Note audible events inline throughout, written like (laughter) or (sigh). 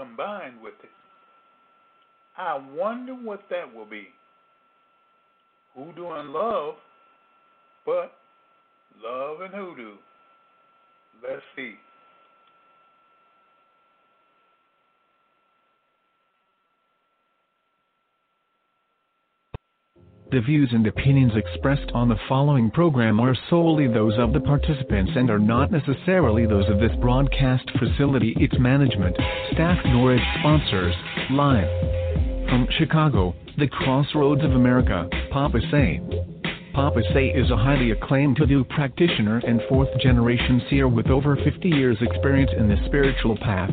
combined with it. I wonder what that will be. Hoodoo and love, but love and hoodoo. Let's see. The views and opinions expressed on the following program are solely those of the participants and are not necessarily those of this broadcast facility, its management, staff, nor its sponsors. Live from Chicago, the crossroads of America, Papa Say. Papa Say is a highly acclaimed hoodoo practitioner and fourth generation seer with over 50 years' experience in the spiritual path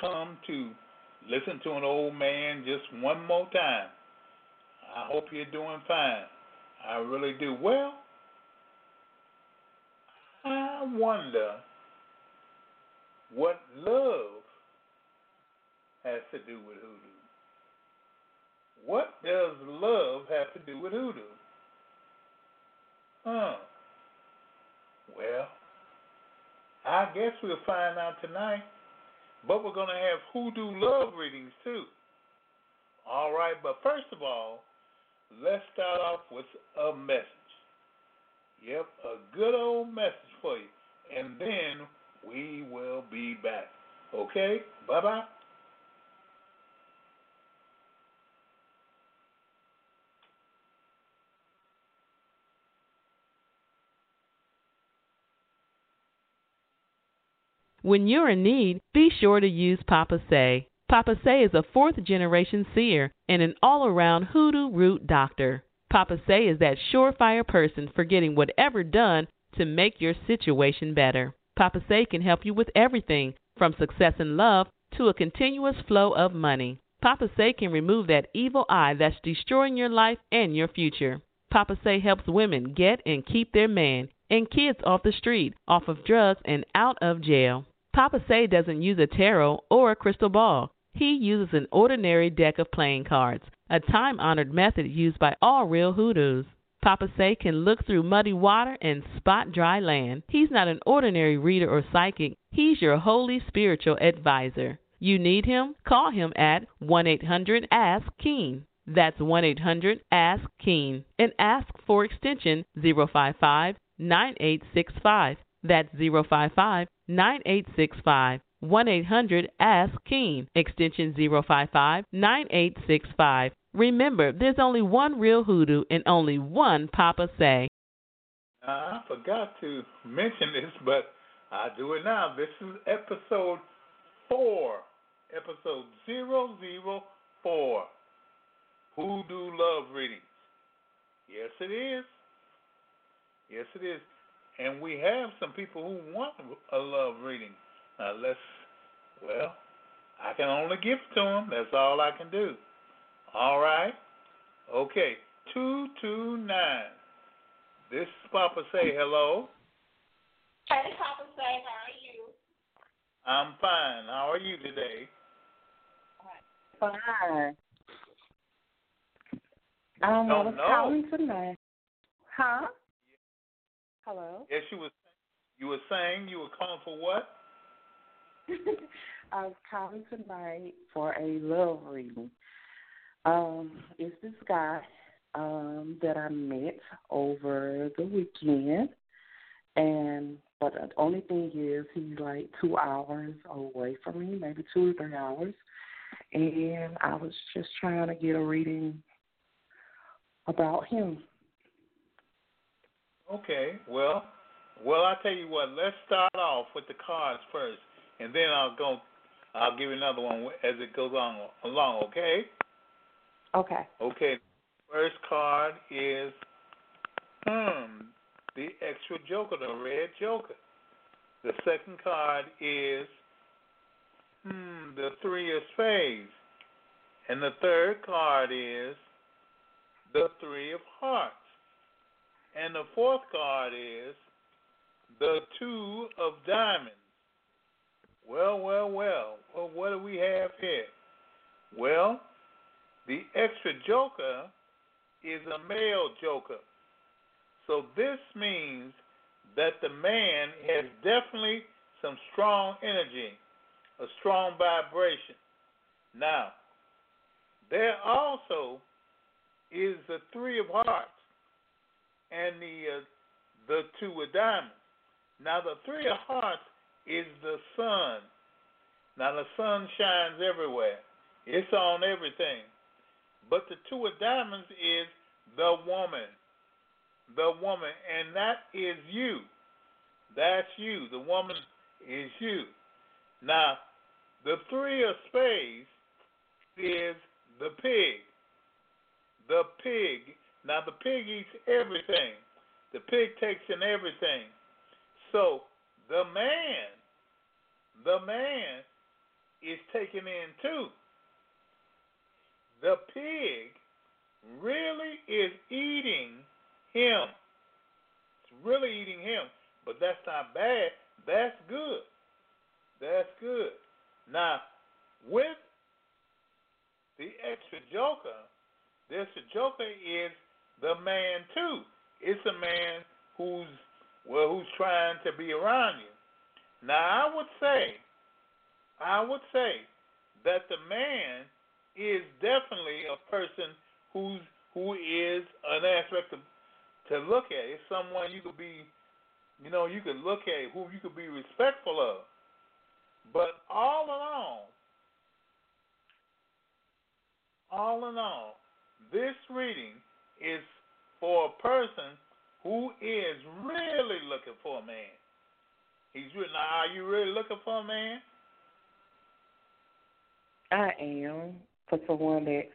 Come to listen to an old man just one more time. I hope you're doing fine. I really do. Well, I wonder what love has to do with hoodoo. What does love have to do with hoodoo? Huh. Well, I guess we'll find out tonight. But we're going to have hoodoo love readings too. All right, but first of all, let's start off with a message. Yep, a good old message for you. And then we will be back. Okay? Bye bye. When you're in need, be sure to use Papa Say. Papa Say is a fourth generation seer and an all around hoodoo root doctor. Papa Say is that surefire person for getting whatever done to make your situation better. Papa Say can help you with everything from success in love to a continuous flow of money. Papa Say can remove that evil eye that's destroying your life and your future. Papa Say helps women get and keep their man and kids off the street, off of drugs, and out of jail. Papa Say doesn't use a tarot or a crystal ball. He uses an ordinary deck of playing cards, a time honored method used by all real hoodoos. Papa Say can look through muddy water and spot dry land. He's not an ordinary reader or psychic, he's your holy spiritual advisor. You need him? Call him at 1 800 Ask Keen. That's 1 800 Ask Keen and ask for extension 055 9865. That's 055 9865. 1 800 Ask Keen, extension 055 9865. Remember, there's only one real hoodoo and only one Papa Say. I forgot to mention this, but I do it now. This is episode 4. Episode 004. Hoodoo Love Readings. Yes, it is. Yes, it is. And we have some people who want a love reading. Now let's, well, I can only give it to them. That's all I can do. All right. Okay. Two two nine. This is Papa say hello. Hey, Papa say how are you? I'm fine. How are you today? Fine. I was calling tonight. Huh? Hello. Yes, you was. You were saying you were calling for what? (laughs) I was calling tonight for a love reading. Um, it's this guy um that I met over the weekend and but the only thing is he's like two hours away from me, maybe two or three hours. And I was just trying to get a reading about him. Okay, well, well, I tell you what. Let's start off with the cards first, and then I'll go. I'll give you another one as it goes on along. Okay. Okay. Okay. First card is hmm the extra joker, the red joker. The second card is hmm the three of spades, and the third card is the three of hearts. And the fourth card is the two of diamonds. Well, well, well. Well, what do we have here? Well, the extra joker is a male joker. So this means that the man has definitely some strong energy, a strong vibration. Now, there also is the three of hearts and the uh, the two of diamonds. Now the three of hearts is the sun. Now the sun shines everywhere. It's on everything. But the two of diamonds is the woman. The woman. And that is you. That's you. The woman is you. Now, the three of spades is the pig. The pig. Now, the pig eats everything. The pig takes in everything. So, the man, the man is taken in too. The pig really is eating him. It's really eating him. But that's not bad. That's good. That's good. Now, with the extra joker, this joker is the man too. It's a man who's well who's trying to be around you. Now I would say I would say that the man is definitely a person who's who is an aspect of, to look at. It's someone you could be you know, you could look at who you could be respectful of. But all in all, all in all, this reading is for a person who is really looking for a man. He's really, now, are you really looking for a man? I am for someone that's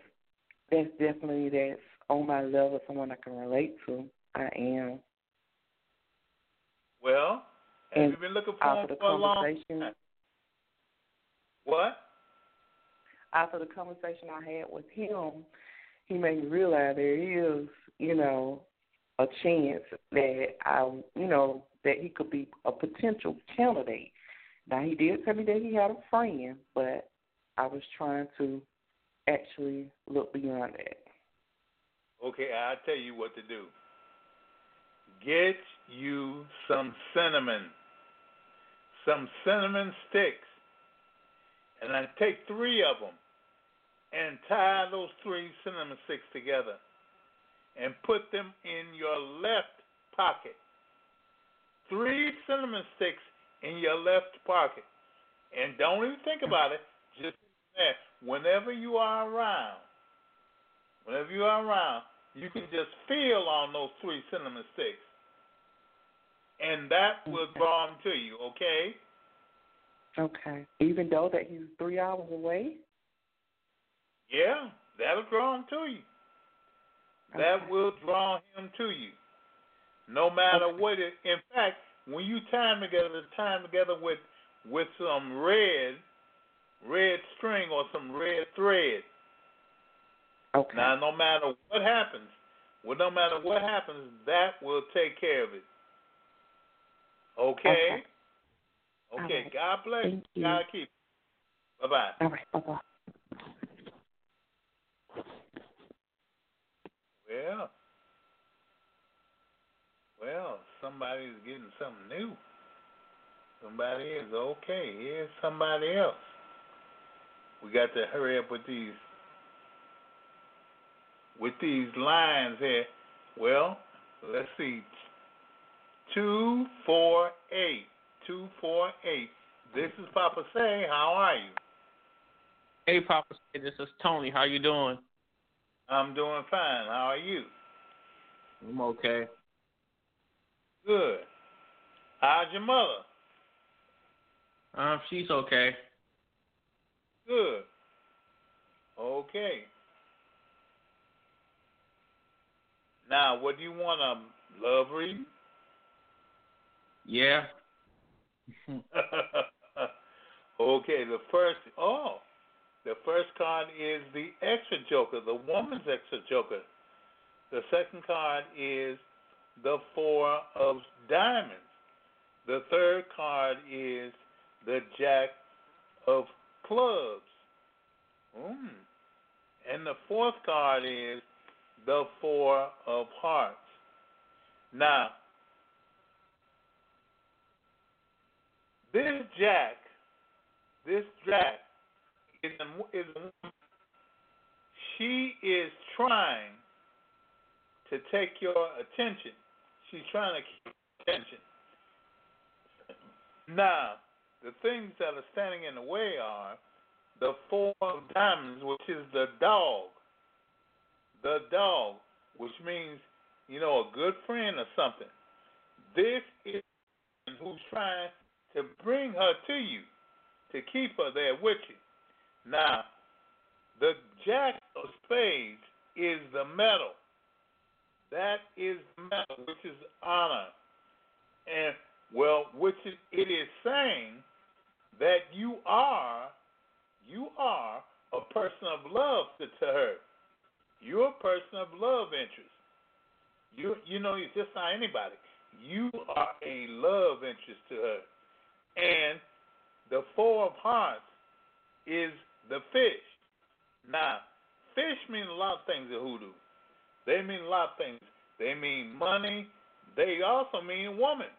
that's definitely that's on my level, someone I can relate to. I am. Well, have and you been looking for him for a long conversation, time? What? after the conversation I had with him, he made me realize there is, you know, a chance that I, you know, that he could be a potential candidate. Now he did tell me that he had a friend, but I was trying to actually look beyond that. Okay, I'll tell you what to do. Get you some cinnamon, some cinnamon sticks, and I take three of them and tie those three cinnamon sticks together and put them in your left pocket. Three cinnamon sticks in your left pocket. And don't even think about it. Just that whenever you are around, whenever you are around, you can just feel on those three cinnamon sticks. And that will draw them to you, okay? Okay. Even though that he's three hours away? Yeah, that'll draw him to you. That will draw him to you. No matter Okay. what it in fact, when you tie 'em together, tie 'em together with with some red red string or some red thread. Okay. Now no matter what happens, well no matter what happens, that will take care of it. Okay? Okay. Okay, right. God bless Thank you. God keep. Bye bye. All right. Bye bye. Well, well, somebody's getting something new. Somebody is okay. Here's somebody else. We got to hurry up with these with these lines here. Well, let's see. Two, four, eight. 248. This is Papa Say. How are you? Hey, Papa Say. This is Tony. How you doing? I'm doing fine. How are you? I'm okay. Good. How's your mother? Um, she's okay. Good. Okay. Now, what do you want? A love reading? Yeah. (laughs) (laughs) okay, the first oh, the first card is the extra joker, the woman's extra joker. The second card is the four of diamonds. The third card is the jack of clubs. Mm. And the fourth card is the four of hearts. Now, This Jack, this Jack is a, is a, she is trying to take your attention. She's trying to keep attention. Now, the things that are standing in the way are the four of diamonds, which is the dog. The dog, which means, you know, a good friend or something. This is who's trying to bring her to you, to keep her there with you. Now, the Jack of Spades is the medal. That is the medal, which is honor. And, well, which is, it is saying that you are, you are a person of love to, to her. You're a person of love interest. You, you know, you're just not anybody. You are a love interest to her. And the four of hearts is the fish. Now, fish mean a lot of things in hoodoo. They mean a lot of things. They mean money. They also mean woman.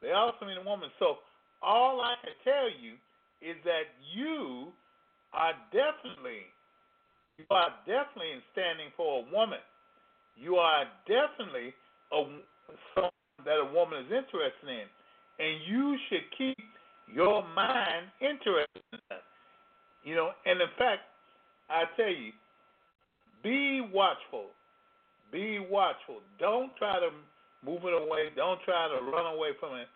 They also mean a woman. So all I can tell you is that you are definitely you are definitely standing for a woman. You are definitely a someone that a woman is interested in and you should keep your mind interested. You know, and in fact, I tell you, be watchful. Be watchful. Don't try to move it away. Don't try to run away from it.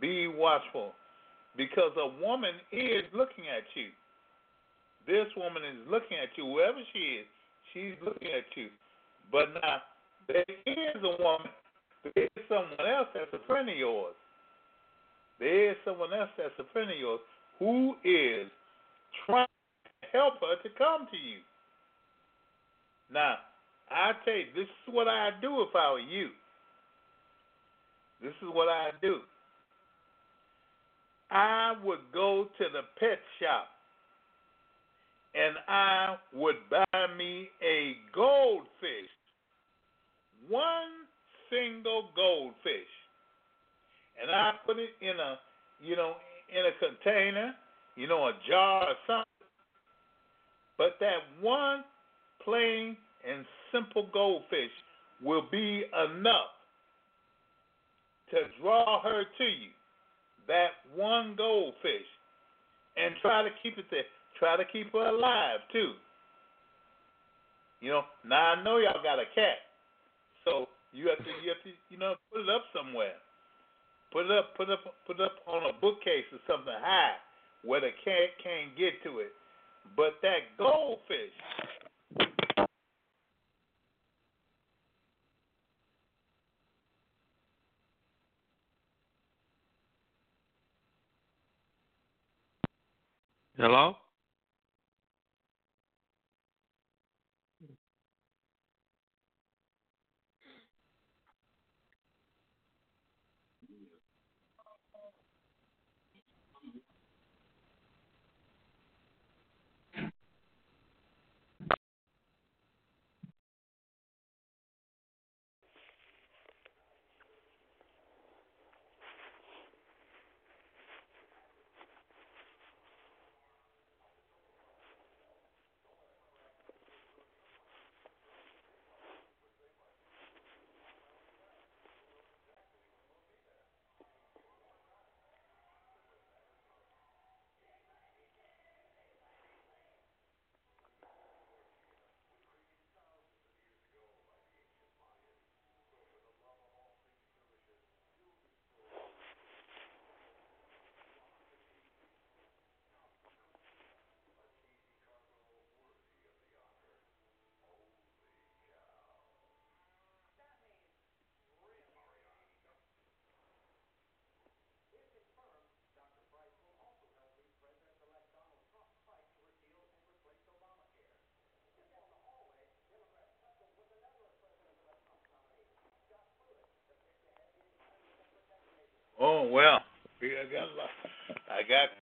Be watchful. Because a woman is looking at you. This woman is looking at you. Whoever she is, she's looking at you. But now, there is a woman, there is someone else that's a friend of yours there is someone else that's a friend of yours who is trying help her to come to you. Now, I tell you, this is what I'd do if I were you. This is what I'd do. I would go to the pet shop and I would buy me a goldfish. One single goldfish and I put it in a, you know, in a container, you know, a jar or something. But that one plain and simple goldfish will be enough to draw her to you. That one goldfish. And try to keep it there. Try to keep her alive too. You know, now I know y'all got a cat. So you have to you have to, you know, put it up somewhere. Put it up, put it up, put it up on a bookcase or something high where the cat can't get to it. But that goldfish. Hello? Oh well, I got I got